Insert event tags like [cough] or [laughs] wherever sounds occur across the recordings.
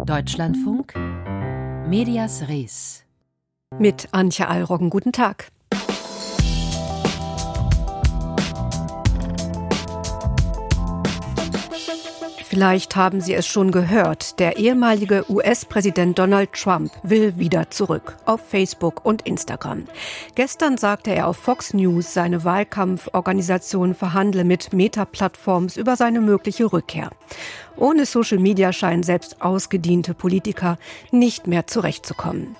Deutschlandfunk Medias Res mit Antje Allroggen. Guten Tag. Vielleicht haben Sie es schon gehört. Der ehemalige US-Präsident Donald Trump will wieder zurück auf Facebook und Instagram. Gestern sagte er auf Fox News, seine Wahlkampforganisation verhandle mit Meta-Plattforms über seine mögliche Rückkehr. Ohne Social Media scheinen selbst ausgediente Politiker nicht mehr zurechtzukommen.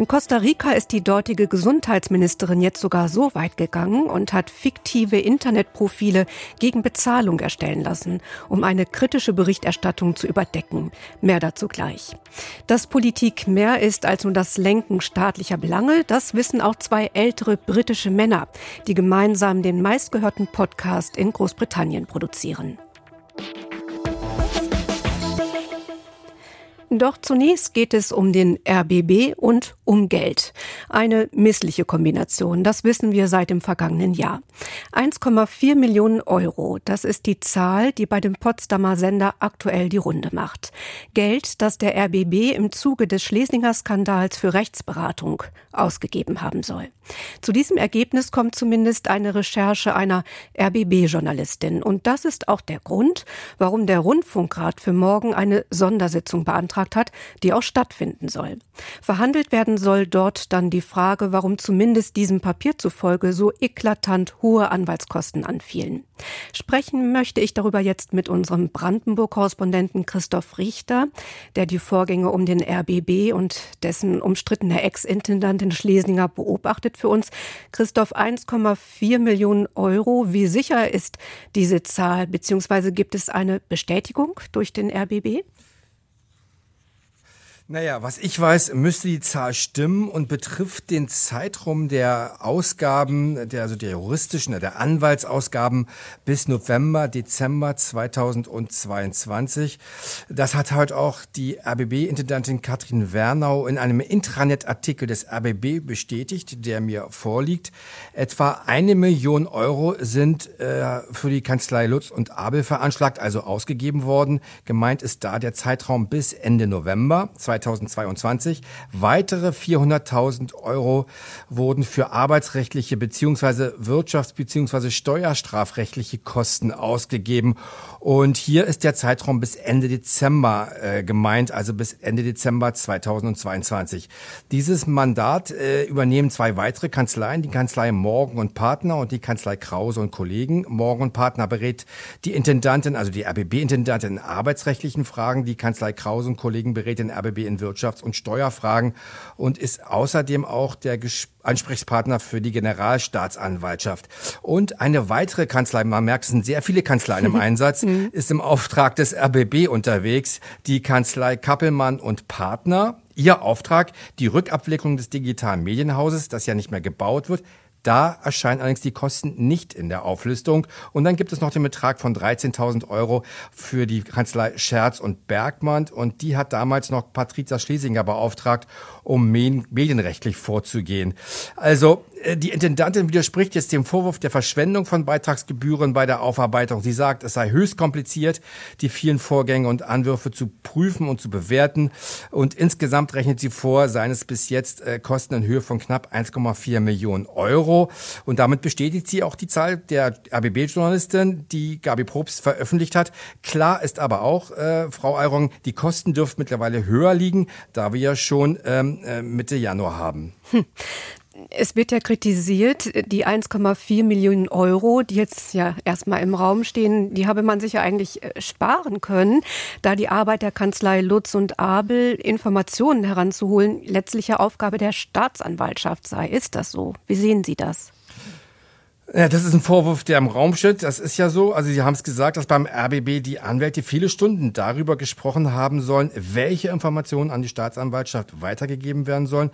In Costa Rica ist die dortige Gesundheitsministerin jetzt sogar so weit gegangen und hat fiktive Internetprofile gegen Bezahlung erstellen lassen, um eine kritische Berichterstattung zu überdecken. Mehr dazu gleich. Dass Politik mehr ist als nur das Lenken staatlicher Belange, das wissen auch zwei ältere britische Männer, die gemeinsam den meistgehörten Podcast in Großbritannien produzieren. Doch zunächst geht es um den RBB und um Geld. Eine missliche Kombination, das wissen wir seit dem vergangenen Jahr. 1,4 Millionen Euro, das ist die Zahl, die bei dem Potsdamer Sender aktuell die Runde macht. Geld, das der RBB im Zuge des Schlesinger Skandals für Rechtsberatung ausgegeben haben soll. Zu diesem Ergebnis kommt zumindest eine Recherche einer RBB-Journalistin. Und das ist auch der Grund, warum der Rundfunkrat für morgen eine Sondersitzung beantragt hat, die auch stattfinden soll. Verhandelt werden soll dort dann die Frage, warum zumindest diesem Papier zufolge so eklatant hohe Anwaltskosten anfielen. Sprechen möchte ich darüber jetzt mit unserem Brandenburg-Korrespondenten Christoph Richter, der die Vorgänge um den RBB und dessen umstrittene Ex-Intendantin Schlesinger beobachtet für uns. Christoph, 1,4 Millionen Euro. Wie sicher ist diese Zahl, beziehungsweise gibt es eine Bestätigung durch den RBB? Naja, was ich weiß, müsste die Zahl stimmen und betrifft den Zeitraum der Ausgaben, der, also der juristischen, der Anwaltsausgaben bis November, Dezember 2022. Das hat heute auch die RBB-Intendantin Katrin Wernau in einem Intranet-Artikel des RBB bestätigt, der mir vorliegt. Etwa eine Million Euro sind äh, für die Kanzlei Lutz und Abel veranschlagt, also ausgegeben worden. Gemeint ist da der Zeitraum bis Ende November 2022. Weitere 400.000 Euro wurden für arbeitsrechtliche beziehungsweise wirtschafts- beziehungsweise steuerstrafrechtliche Kosten ausgegeben. Und hier ist der Zeitraum bis Ende Dezember äh, gemeint, also bis Ende Dezember 2022. Dieses Mandat äh, übernehmen zwei weitere Kanzleien, die Kanzlei Morgen und Partner und die Kanzlei Krause und Kollegen. Morgen und Partner berät die Intendantin, also die RBB-Intendantin in arbeitsrechtlichen Fragen, die Kanzlei Krause und Kollegen berät den RBB in Wirtschafts- und Steuerfragen und ist außerdem auch der Ansprechpartner für die Generalstaatsanwaltschaft. Und eine weitere Kanzlei, man merkt, es sind sehr viele Kanzleien im [laughs] Einsatz, mhm. ist im Auftrag des RBB unterwegs, die Kanzlei Kappelmann und Partner. Ihr Auftrag, die Rückabwicklung des digitalen Medienhauses, das ja nicht mehr gebaut wird, da erscheinen allerdings die Kosten nicht in der Auflistung. Und dann gibt es noch den Betrag von 13.000 Euro für die Kanzlei Scherz und Bergmann. Und die hat damals noch Patricia Schlesinger beauftragt, um medienrechtlich vorzugehen. Also die Intendantin widerspricht jetzt dem Vorwurf der Verschwendung von Beitragsgebühren bei der Aufarbeitung. Sie sagt, es sei höchst kompliziert, die vielen Vorgänge und Anwürfe zu prüfen und zu bewerten. Und insgesamt rechnet sie vor, seien es bis jetzt äh, Kosten in Höhe von knapp 1,4 Millionen Euro. Und damit bestätigt sie auch die Zahl der RBB-Journalistin, die Gabi Probst veröffentlicht hat. Klar ist aber auch, äh, Frau Eirong, die Kosten dürften mittlerweile höher liegen, da wir ja schon ähm, äh, Mitte Januar haben. Hm. Es wird ja kritisiert, die 1,4 Millionen Euro, die jetzt ja erstmal im Raum stehen, die habe man sich ja eigentlich äh, sparen können, da die Arbeit der Kanzlei Lutz und Abel, Informationen heranzuholen, letztliche Aufgabe der Staatsanwaltschaft sei. Ist das so? Wie sehen Sie das? Ja, das ist ein Vorwurf, der im Raum steht. Das ist ja so. Also Sie haben es gesagt, dass beim RBB die Anwälte viele Stunden darüber gesprochen haben sollen, welche Informationen an die Staatsanwaltschaft weitergegeben werden sollen.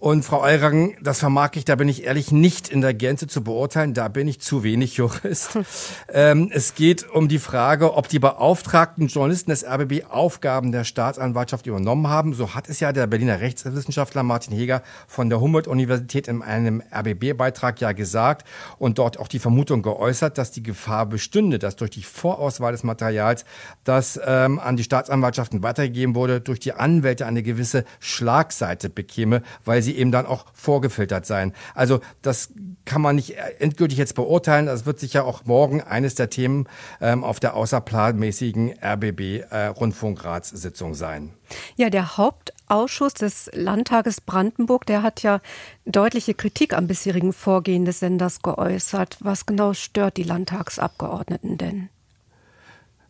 Und Frau Eiragen, das vermag ich, da bin ich ehrlich nicht in der Gänze zu beurteilen. Da bin ich zu wenig Jurist. [laughs] ähm, es geht um die Frage, ob die beauftragten Journalisten des RBB Aufgaben der Staatsanwaltschaft übernommen haben. So hat es ja der Berliner Rechtswissenschaftler Martin Heger von der Humboldt-Universität in einem RBB-Beitrag ja gesagt und dort auch die Vermutung geäußert, dass die Gefahr bestünde, dass durch die Vorauswahl des Materials, das ähm, an die Staatsanwaltschaften weitergegeben wurde, durch die Anwälte eine gewisse Schlagseite bekäme, weil sie eben dann auch vorgefiltert seien. Also das kann man nicht endgültig jetzt beurteilen. Das wird sicher auch morgen eines der Themen ähm, auf der außerplanmäßigen RBB-Rundfunkratssitzung äh, sein. Ja, der Hauptausschuss des Landtages Brandenburg, der hat ja deutliche Kritik am bisherigen Vorgehen des Senders geäußert. Was genau stört die Landtagsabgeordneten denn?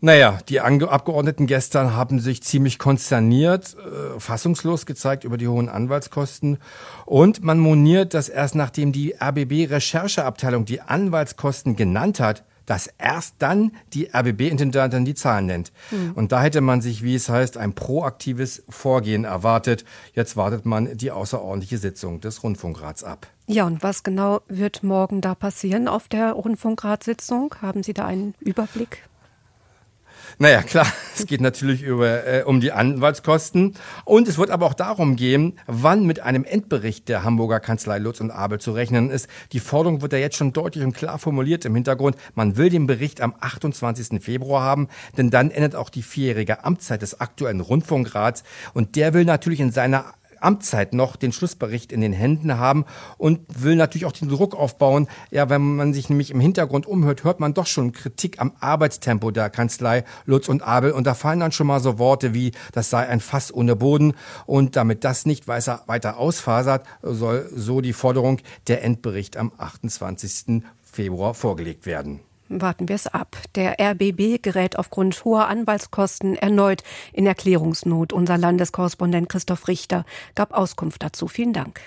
Naja, die Abgeordneten gestern haben sich ziemlich konsterniert, äh, fassungslos gezeigt über die hohen Anwaltskosten. Und man moniert, dass erst nachdem die RBB-Rechercheabteilung die Anwaltskosten genannt hat, dass erst dann die RBB-Intendantin die Zahlen nennt. Mhm. Und da hätte man sich, wie es heißt, ein proaktives Vorgehen erwartet. Jetzt wartet man die außerordentliche Sitzung des Rundfunkrats ab. Ja, und was genau wird morgen da passieren auf der Rundfunkratssitzung? Haben Sie da einen Überblick? Naja, klar, [laughs] es geht natürlich über, äh, um die Anwaltskosten. Und es wird aber auch darum gehen, wann mit einem Endbericht der Hamburger Kanzlei Lutz und Abel zu rechnen ist. Die Forderung wird ja jetzt schon deutlich und klar formuliert im Hintergrund. Man will den Bericht am 28. Februar haben, denn dann endet auch die vierjährige Amtszeit des aktuellen Rundfunkrats. Und der will natürlich in seiner Amtszeit noch den Schlussbericht in den Händen haben und will natürlich auch den Druck aufbauen. Ja, wenn man sich nämlich im Hintergrund umhört, hört man doch schon Kritik am Arbeitstempo der Kanzlei Lutz und Abel. Und da fallen dann schon mal so Worte wie, das sei ein Fass ohne Boden. Und damit das nicht weiter, ausfasert, soll so die Forderung der Endbericht am 28. Februar vorgelegt werden. Warten wir es ab. Der RBB gerät aufgrund hoher Anwaltskosten erneut in Erklärungsnot. Unser Landeskorrespondent Christoph Richter gab Auskunft dazu. Vielen Dank.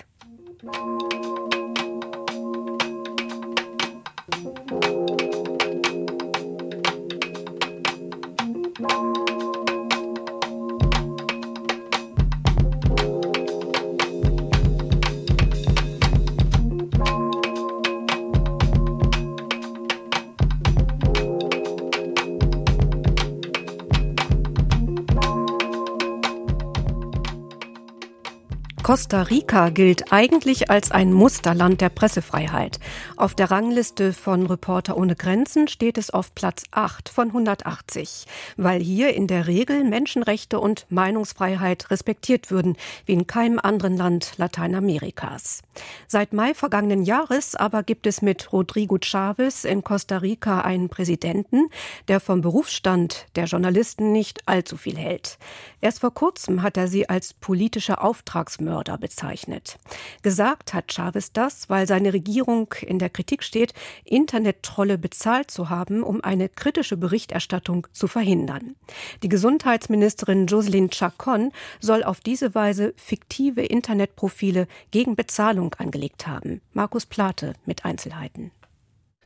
Costa Rica gilt eigentlich als ein Musterland der Pressefreiheit. Auf der Rangliste von Reporter ohne Grenzen steht es auf Platz 8 von 180, weil hier in der Regel Menschenrechte und Meinungsfreiheit respektiert würden, wie in keinem anderen Land Lateinamerikas. Seit Mai vergangenen Jahres aber gibt es mit Rodrigo Chavez in Costa Rica einen Präsidenten, der vom Berufsstand der Journalisten nicht allzu viel hält. Erst vor kurzem hat er sie als politische Auftragsmörder Mörder bezeichnet. Gesagt hat Chavez das, weil seine Regierung in der Kritik steht, Internettrolle bezahlt zu haben, um eine kritische Berichterstattung zu verhindern. Die Gesundheitsministerin Jocelyn Chacon soll auf diese Weise fiktive Internetprofile gegen Bezahlung angelegt haben. Markus Plate mit Einzelheiten.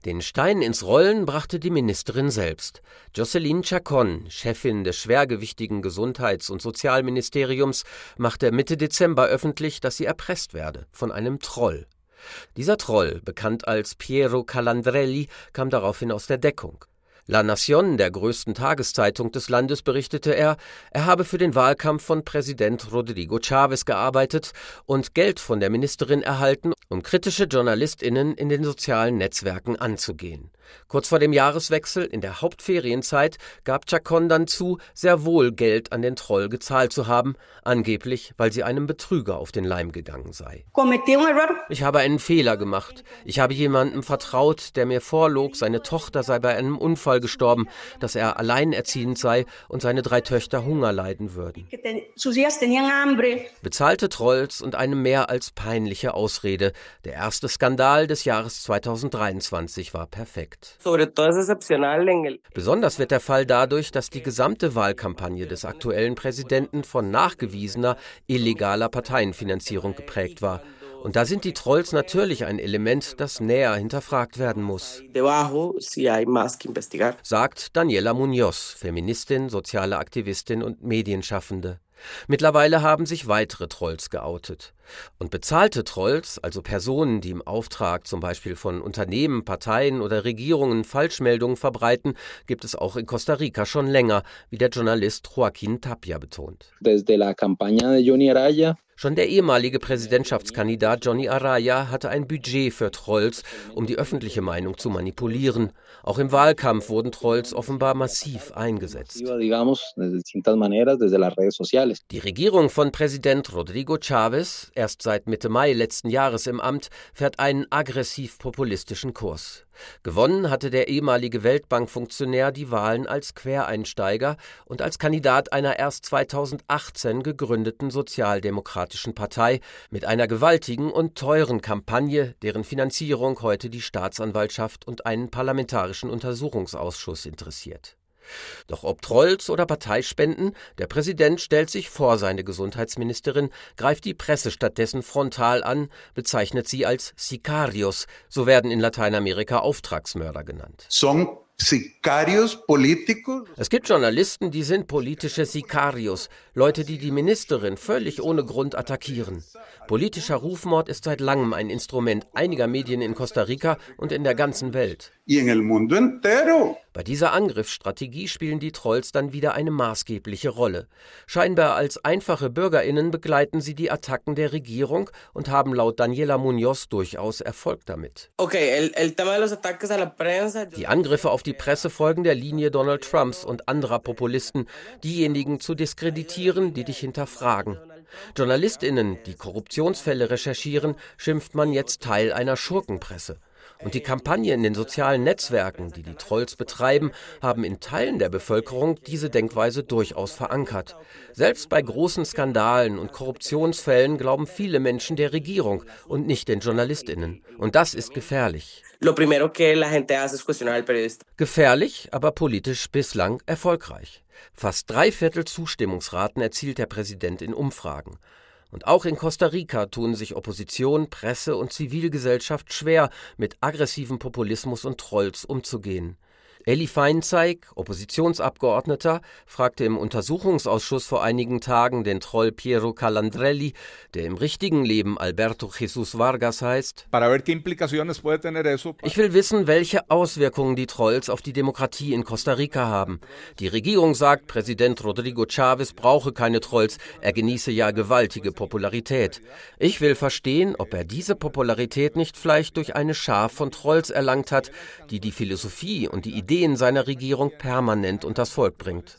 Den Stein ins Rollen brachte die Ministerin selbst. Jocelyn Chacon, Chefin des schwergewichtigen Gesundheits- und Sozialministeriums, machte Mitte Dezember öffentlich, dass sie erpresst werde von einem Troll. Dieser Troll, bekannt als Piero Calandrelli, kam daraufhin aus der Deckung. La Nación, der größten Tageszeitung des Landes, berichtete er, er habe für den Wahlkampf von Präsident Rodrigo Chavez gearbeitet und Geld von der Ministerin erhalten, um kritische JournalistInnen in den sozialen Netzwerken anzugehen. Kurz vor dem Jahreswechsel, in der Hauptferienzeit, gab Chacon dann zu, sehr wohl Geld an den Troll gezahlt zu haben, angeblich, weil sie einem Betrüger auf den Leim gegangen sei. Ich habe einen Fehler gemacht. Ich habe jemandem vertraut, der mir vorlog, seine Tochter sei bei einem Unfall gestorben, dass er alleinerziehend sei und seine drei Töchter Hunger leiden würden. Bezahlte Trolls und eine mehr als peinliche Ausrede. Der erste Skandal des Jahres 2023 war perfekt. Besonders wird der Fall dadurch, dass die gesamte Wahlkampagne des aktuellen Präsidenten von nachgewiesener illegaler Parteienfinanzierung geprägt war. Und da sind die Trolls natürlich ein Element, das näher hinterfragt werden muss. Sagt Daniela Munoz, Feministin, soziale Aktivistin und Medienschaffende. Mittlerweile haben sich weitere Trolls geoutet. Und bezahlte Trolls, also Personen, die im Auftrag zum Beispiel von Unternehmen, Parteien oder Regierungen Falschmeldungen verbreiten, gibt es auch in Costa Rica schon länger, wie der Journalist Joaquín Tapia betont. Desde la campaña de Johnny Araya Schon der ehemalige Präsidentschaftskandidat Johnny Araya hatte ein Budget für Trolls, um die öffentliche Meinung zu manipulieren. Auch im Wahlkampf wurden Trolls offenbar massiv eingesetzt. Die Regierung von Präsident Rodrigo Chávez, erst seit Mitte Mai letzten Jahres im Amt, fährt einen aggressiv populistischen Kurs. Gewonnen hatte der ehemalige Weltbankfunktionär die Wahlen als Quereinsteiger und als Kandidat einer erst 2018 gegründeten Sozialdemokratischen Partei mit einer gewaltigen und teuren Kampagne, deren Finanzierung heute die Staatsanwaltschaft und einen parlamentarischen Untersuchungsausschuss interessiert. Doch ob Trolls oder Parteispenden, der Präsident stellt sich vor seine Gesundheitsministerin, greift die Presse stattdessen frontal an, bezeichnet sie als Sicarios, so werden in Lateinamerika Auftragsmörder genannt. Son. Es gibt Journalisten, die sind politische Sicarios, Leute, die die Ministerin völlig ohne Grund attackieren. Politischer Rufmord ist seit langem ein Instrument einiger Medien in Costa Rica und in der ganzen Welt. Y en el mundo entero. Bei dieser Angriffsstrategie spielen die Trolls dann wieder eine maßgebliche Rolle. Scheinbar als einfache Bürgerinnen begleiten sie die Attacken der Regierung und haben laut Daniela Munoz durchaus Erfolg damit. Okay, el, el tema de los ataques a la prensa. Die Angriffe auf die Presse folgen der Linie Donald Trumps und anderer Populisten, diejenigen zu diskreditieren, die dich hinterfragen. JournalistInnen, die Korruptionsfälle recherchieren, schimpft man jetzt Teil einer Schurkenpresse. Und die Kampagne in den sozialen Netzwerken, die die Trolls betreiben, haben in Teilen der Bevölkerung diese Denkweise durchaus verankert. Selbst bei großen Skandalen und Korruptionsfällen glauben viele Menschen der Regierung und nicht den JournalistInnen. Und das ist gefährlich. Gefährlich, aber politisch bislang erfolgreich. Fast drei Viertel Zustimmungsraten erzielt der Präsident in Umfragen. Und auch in Costa Rica tun sich Opposition, Presse und Zivilgesellschaft schwer, mit aggressivem Populismus und Trolls umzugehen. Elli Feinzeig, Oppositionsabgeordneter, fragte im Untersuchungsausschuss vor einigen Tagen den Troll Piero Calandrelli, der im richtigen Leben Alberto Jesus Vargas heißt. Ich will wissen, welche Auswirkungen die Trolls auf die Demokratie in Costa Rica haben. Die Regierung sagt, Präsident Rodrigo Chavez brauche keine Trolls, er genieße ja gewaltige Popularität. Ich will verstehen, ob er diese Popularität nicht vielleicht durch eine Schar von Trolls erlangt hat, die die Philosophie und die Ideen Ideen seiner Regierung permanent unters Volk bringt.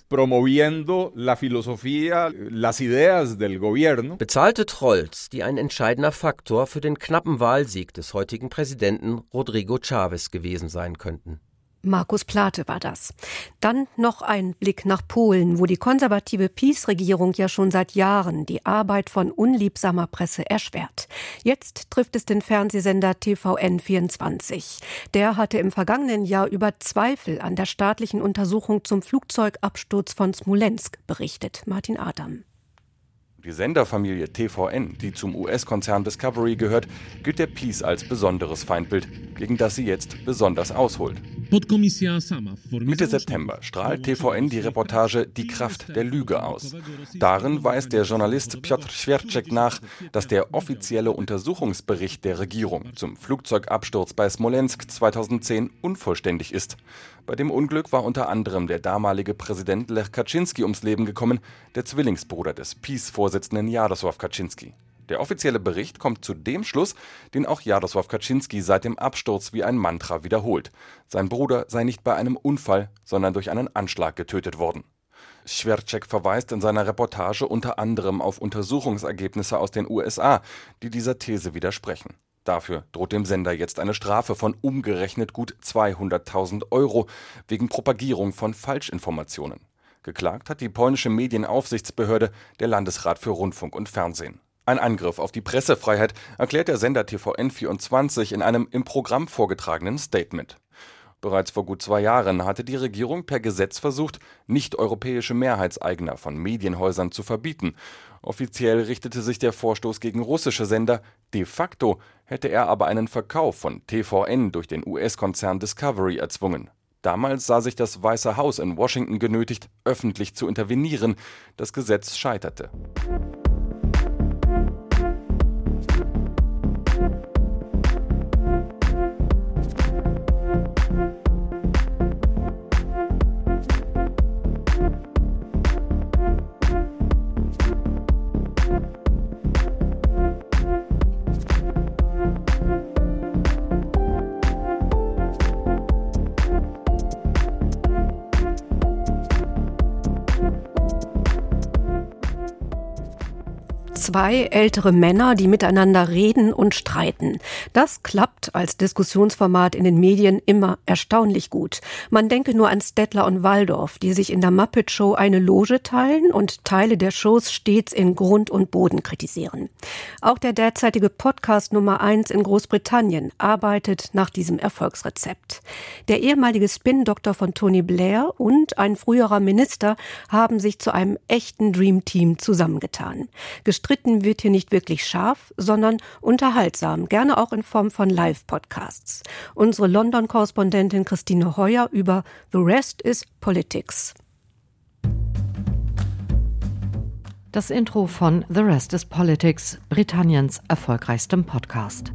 Bezahlte Trolls, die ein entscheidender Faktor für den knappen Wahlsieg des heutigen Präsidenten Rodrigo Chavez gewesen sein könnten. Markus Plate war das. Dann noch ein Blick nach Polen, wo die konservative PiS-Regierung ja schon seit Jahren die Arbeit von unliebsamer Presse erschwert. Jetzt trifft es den Fernsehsender TVN24. Der hatte im vergangenen Jahr über Zweifel an der staatlichen Untersuchung zum Flugzeugabsturz von Smolensk berichtet. Martin Adam. Die Senderfamilie TVN, die zum US-Konzern Discovery gehört, gilt der Peace als besonderes Feindbild, gegen das sie jetzt besonders ausholt. Mitte September strahlt TVN die Reportage Die Kraft der Lüge aus. Darin weist der Journalist Piotr Schwerczek nach, dass der offizielle Untersuchungsbericht der Regierung zum Flugzeugabsturz bei Smolensk 2010 unvollständig ist. Bei dem Unglück war unter anderem der damalige Präsident Lech Kaczynski ums Leben gekommen, der Zwillingsbruder des Peace-Vorsitzenden Jarosław Kaczynski. Der offizielle Bericht kommt zu dem Schluss, den auch Jarosław Kaczynski seit dem Absturz wie ein Mantra wiederholt. Sein Bruder sei nicht bei einem Unfall, sondern durch einen Anschlag getötet worden. Schwerczek verweist in seiner Reportage unter anderem auf Untersuchungsergebnisse aus den USA, die dieser These widersprechen. Dafür droht dem Sender jetzt eine Strafe von umgerechnet gut 200.000 Euro wegen Propagierung von Falschinformationen. Geklagt hat die polnische Medienaufsichtsbehörde, der Landesrat für Rundfunk und Fernsehen. Ein Angriff auf die Pressefreiheit erklärt der Sender TVN24 in einem im Programm vorgetragenen Statement. Bereits vor gut zwei Jahren hatte die Regierung per Gesetz versucht, nicht-europäische Mehrheitseigner von Medienhäusern zu verbieten. Offiziell richtete sich der Vorstoß gegen russische Sender, de facto hätte er aber einen Verkauf von TVN durch den US-Konzern Discovery erzwungen. Damals sah sich das Weiße Haus in Washington genötigt, öffentlich zu intervenieren. Das Gesetz scheiterte. Zwei ältere Männer, die miteinander reden und streiten. Das klappt als Diskussionsformat in den Medien immer erstaunlich gut. Man denke nur an Stettler und Waldorf, die sich in der Muppet Show eine Loge teilen und Teile der Shows stets in Grund und Boden kritisieren. Auch der derzeitige Podcast Nummer eins in Großbritannien arbeitet nach diesem Erfolgsrezept. Der ehemalige Spin-Doktor von Tony Blair und ein früherer Minister haben sich zu einem echten Dream Team zusammengetan. Gestritten Gestritten wird hier nicht wirklich scharf, sondern unterhaltsam, gerne auch in Form von Live-Podcasts. Unsere London-Korrespondentin Christine Heuer über The Rest is Politics. Das Intro von The Rest is Politics, Britanniens erfolgreichstem Podcast.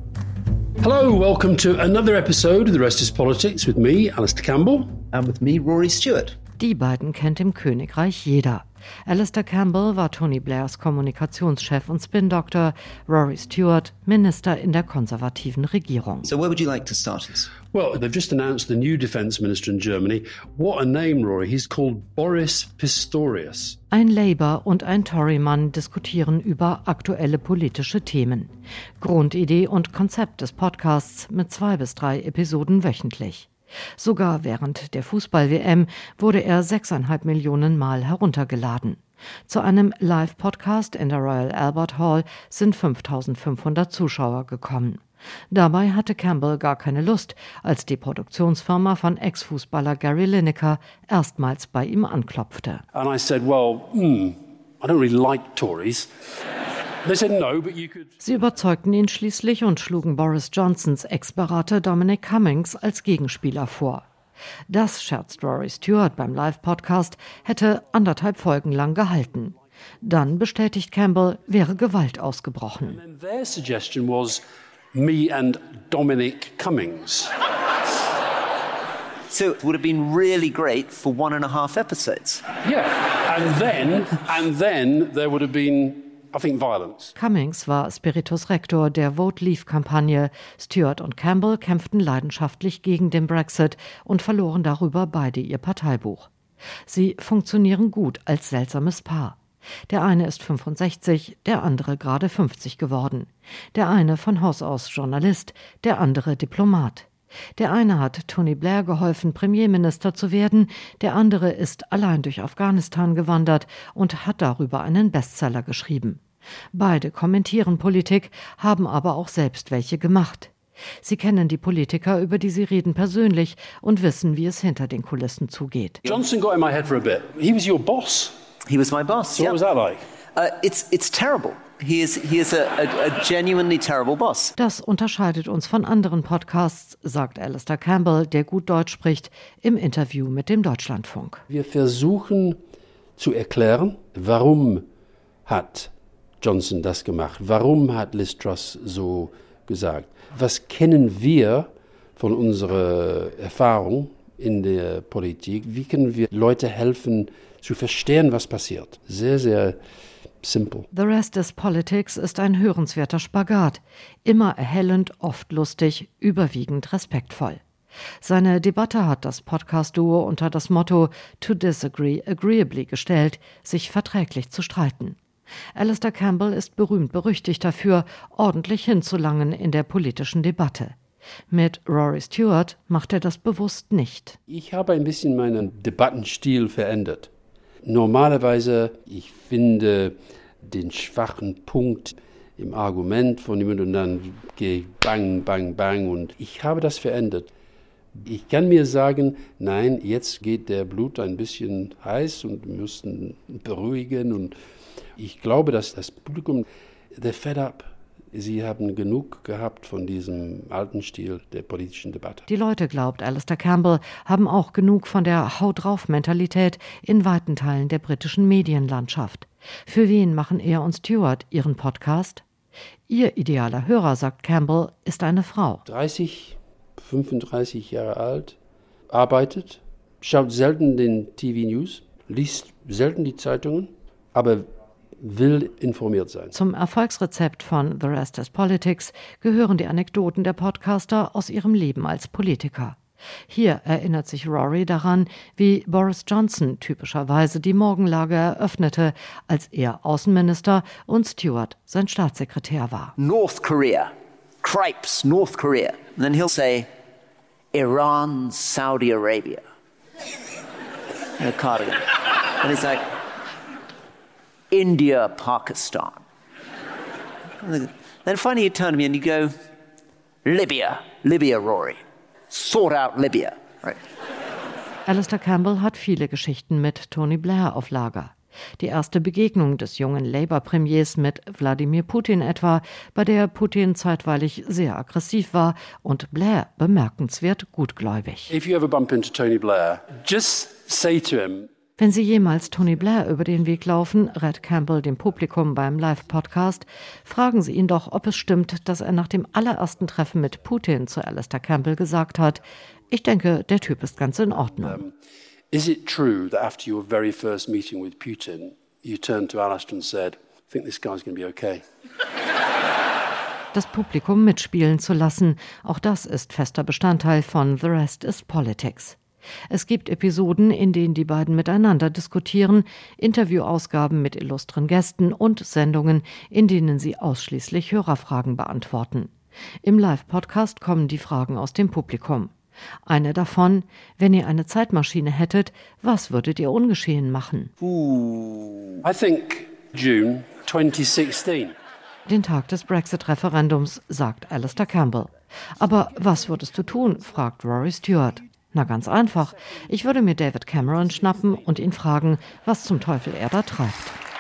Hello, welcome to another episode of The Rest is Politics with me, Alistair Campbell. And with me, Rory Stewart. Die beiden kennt im Königreich jeder. Alistair Campbell war Tony Blairs Kommunikationschef und Spin-Doktor, Rory Stewart Minister in der konservativen Regierung. So where would you like to start us? Well, they've just announced the new defense minister in Germany. What a name, Rory. He's called Boris Pistorius. Ein Labour und ein Tory-Mann diskutieren über aktuelle politische Themen. Grundidee und Konzept des Podcasts mit zwei bis drei Episoden wöchentlich. Sogar während der Fußball-WM wurde er sechseinhalb Millionen Mal heruntergeladen. Zu einem Live-Podcast in der Royal Albert Hall sind 5500 Zuschauer gekommen. Dabei hatte Campbell gar keine Lust, als die Produktionsfirma von Ex-Fußballer Gary Lineker erstmals bei ihm anklopfte. And I said, well, hmm, I don't really like Tories. Sie überzeugten ihn schließlich und schlugen Boris Johnsons Ex-Berater Dominic Cummings als Gegenspieler vor. Das, scherzt Rory Stewart beim Live-Podcast, hätte anderthalb Folgen lang gehalten. Dann, bestätigt Campbell, wäre Gewalt ausgebrochen. Their suggestion was me and Dominic Cummings. So it would have been really great for one and a half episodes. Yeah, and then, and then there would have been. Cummings war Spiritus Rector der Vote Leave-Kampagne. Stewart und Campbell kämpften leidenschaftlich gegen den Brexit und verloren darüber beide ihr Parteibuch. Sie funktionieren gut als seltsames Paar. Der eine ist 65, der andere gerade 50 geworden. Der eine von Haus aus Journalist, der andere Diplomat. Der eine hat Tony Blair geholfen, Premierminister zu werden, der andere ist allein durch Afghanistan gewandert und hat darüber einen Bestseller geschrieben. Beide kommentieren Politik, haben aber auch selbst welche gemacht. Sie kennen die Politiker, über die sie reden, persönlich und wissen, wie es hinter den Kulissen zugeht. Johnson got in my head for a bit. He was your boss. He was my boss. So yeah. what was that like? Uh, it's it's terrible. He is, he is a, a, a genuinely terrible boss. Das unterscheidet uns von anderen Podcasts, sagt Alistair Campbell, der gut Deutsch spricht, im Interview mit dem Deutschlandfunk. Wir versuchen zu erklären, warum hat Johnson das gemacht? Warum hat Liz Truss so gesagt? Was kennen wir von unserer Erfahrung in der Politik? Wie können wir Leute helfen zu verstehen, was passiert? Sehr, sehr simple. The Rest is Politics ist ein hörenswerter Spagat. Immer erhellend, oft lustig, überwiegend respektvoll. Seine Debatte hat das Podcast-Duo unter das Motto To Disagree Agreeably gestellt, sich verträglich zu streiten. Alistair Campbell ist berühmt berüchtigt dafür, ordentlich hinzulangen in der politischen Debatte. Mit Rory Stewart macht er das bewusst nicht. Ich habe ein bisschen meinen Debattenstil verändert. Normalerweise, ich finde den schwachen Punkt im Argument von jemandem und dann gehe ich bang, bang, bang und ich habe das verändert. Ich kann mir sagen, nein, jetzt geht der Blut ein bisschen heiß und wir müssen beruhigen und ich glaube, dass das Publikum, they're fed up. Sie haben genug gehabt von diesem alten Stil der politischen Debatte. Die Leute, glaubt Alistair Campbell, haben auch genug von der Haut drauf Mentalität in weiten Teilen der britischen Medienlandschaft. Für wen machen er und Stewart ihren Podcast? Ihr idealer Hörer, sagt Campbell, ist eine Frau. 30, 35 Jahre alt, arbeitet, schaut selten den TV News, liest selten die Zeitungen, aber will informiert sein. Zum Erfolgsrezept von The Rest is Politics gehören die Anekdoten der Podcaster aus ihrem Leben als Politiker. Hier erinnert sich Rory daran, wie Boris Johnson typischerweise die Morgenlage eröffnete, als er Außenminister und Stewart sein Staatssekretär war. North Korea, crepes, North Korea. And then he'll say, Iran, Saudi Arabia. In a cardigan. And he's like, India, Pakistan. Then finally you turn to me and you go, Libya, Libya, Rory. Sort out Libya. Right. Alistair Campbell hat viele Geschichten mit Tony Blair auf Lager. Die erste Begegnung des jungen Labour-Premiers mit Wladimir Putin etwa, bei der Putin zeitweilig sehr aggressiv war und Blair bemerkenswert gutgläubig. If you ever bump into Tony Blair, just say to him, wenn Sie jemals Tony Blair über den Weg laufen, rät Campbell dem Publikum beim Live-Podcast, fragen Sie ihn doch, ob es stimmt, dass er nach dem allerersten Treffen mit Putin zu Alistair Campbell gesagt hat, ich denke, der Typ ist ganz in Ordnung. Um, is it true that after your very first meeting with Putin, you turned to Alistair and said, I think this guy's going to be okay? [laughs] das Publikum mitspielen zu lassen. Auch das ist fester Bestandteil von The Rest is Politics. Es gibt Episoden, in denen die beiden miteinander diskutieren, Interviewausgaben mit illustren Gästen und Sendungen, in denen sie ausschließlich Hörerfragen beantworten. Im Live-Podcast kommen die Fragen aus dem Publikum. Eine davon, wenn ihr eine Zeitmaschine hättet, was würdet ihr ungeschehen machen? Ooh, I think June 2016. Den Tag des Brexit-Referendums, sagt Alistair Campbell. Aber was würdest du tun? fragt Rory Stewart. Na ganz einfach. Ich würde mir David Cameron schnappen und ihn fragen, was zum Teufel er da treibt.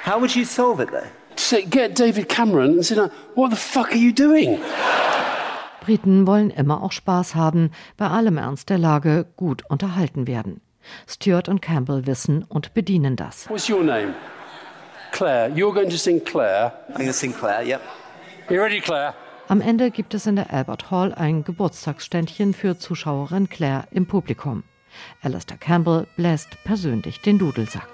How would you solve it though? Get David Cameron and say, what the fuck are you doing? Briten wollen immer auch Spaß haben, bei allem Ernst der Lage gut unterhalten werden. Stuart und Campbell wissen und bedienen das. What's your name? Claire. You're going to sing Claire. I'm going to sing Claire, yep. You ready, Claire? Am Ende gibt es in der Albert Hall ein Geburtstagsständchen für Zuschauerin Claire im Publikum. Alistair Campbell bläst persönlich den Dudelsack.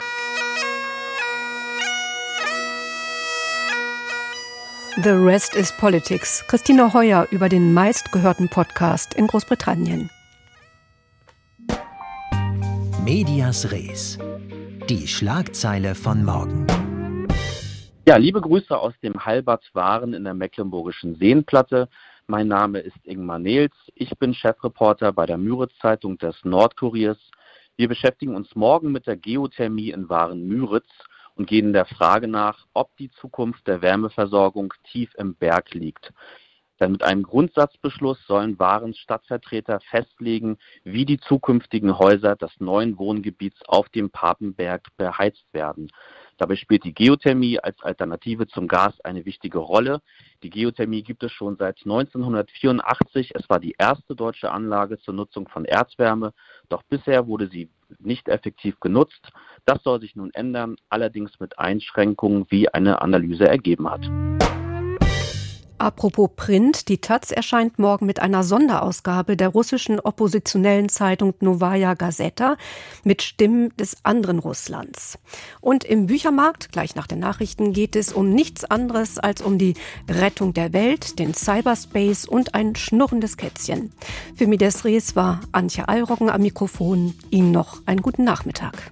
The Rest is Politics. Christina Heuer über den meistgehörten Podcast in Großbritannien. Medias Res. Die Schlagzeile von morgen. Ja, liebe Grüße aus dem Halbert Waren in der Mecklenburgischen Seenplatte. Mein Name ist Ingmar Nehls. Ich bin Chefreporter bei der Müritz-Zeitung des Nordkuriers. Wir beschäftigen uns morgen mit der Geothermie in Waren-Müritz und gehen der Frage nach, ob die Zukunft der Wärmeversorgung tief im Berg liegt. Denn mit einem Grundsatzbeschluss sollen Warens Stadtvertreter festlegen, wie die zukünftigen Häuser des neuen Wohngebiets auf dem Papenberg beheizt werden. Dabei spielt die Geothermie als Alternative zum Gas eine wichtige Rolle. Die Geothermie gibt es schon seit 1984. Es war die erste deutsche Anlage zur Nutzung von Erzwärme, doch bisher wurde sie nicht effektiv genutzt. Das soll sich nun ändern, allerdings mit Einschränkungen, wie eine Analyse ergeben hat. Apropos Print, die Taz erscheint morgen mit einer Sonderausgabe der russischen oppositionellen Zeitung Novaya Gazeta mit Stimmen des anderen Russlands. Und im Büchermarkt, gleich nach den Nachrichten, geht es um nichts anderes als um die Rettung der Welt, den Cyberspace und ein schnurrendes Kätzchen. Für Mides Res war Antje Allroggen am Mikrofon. Ihnen noch einen guten Nachmittag.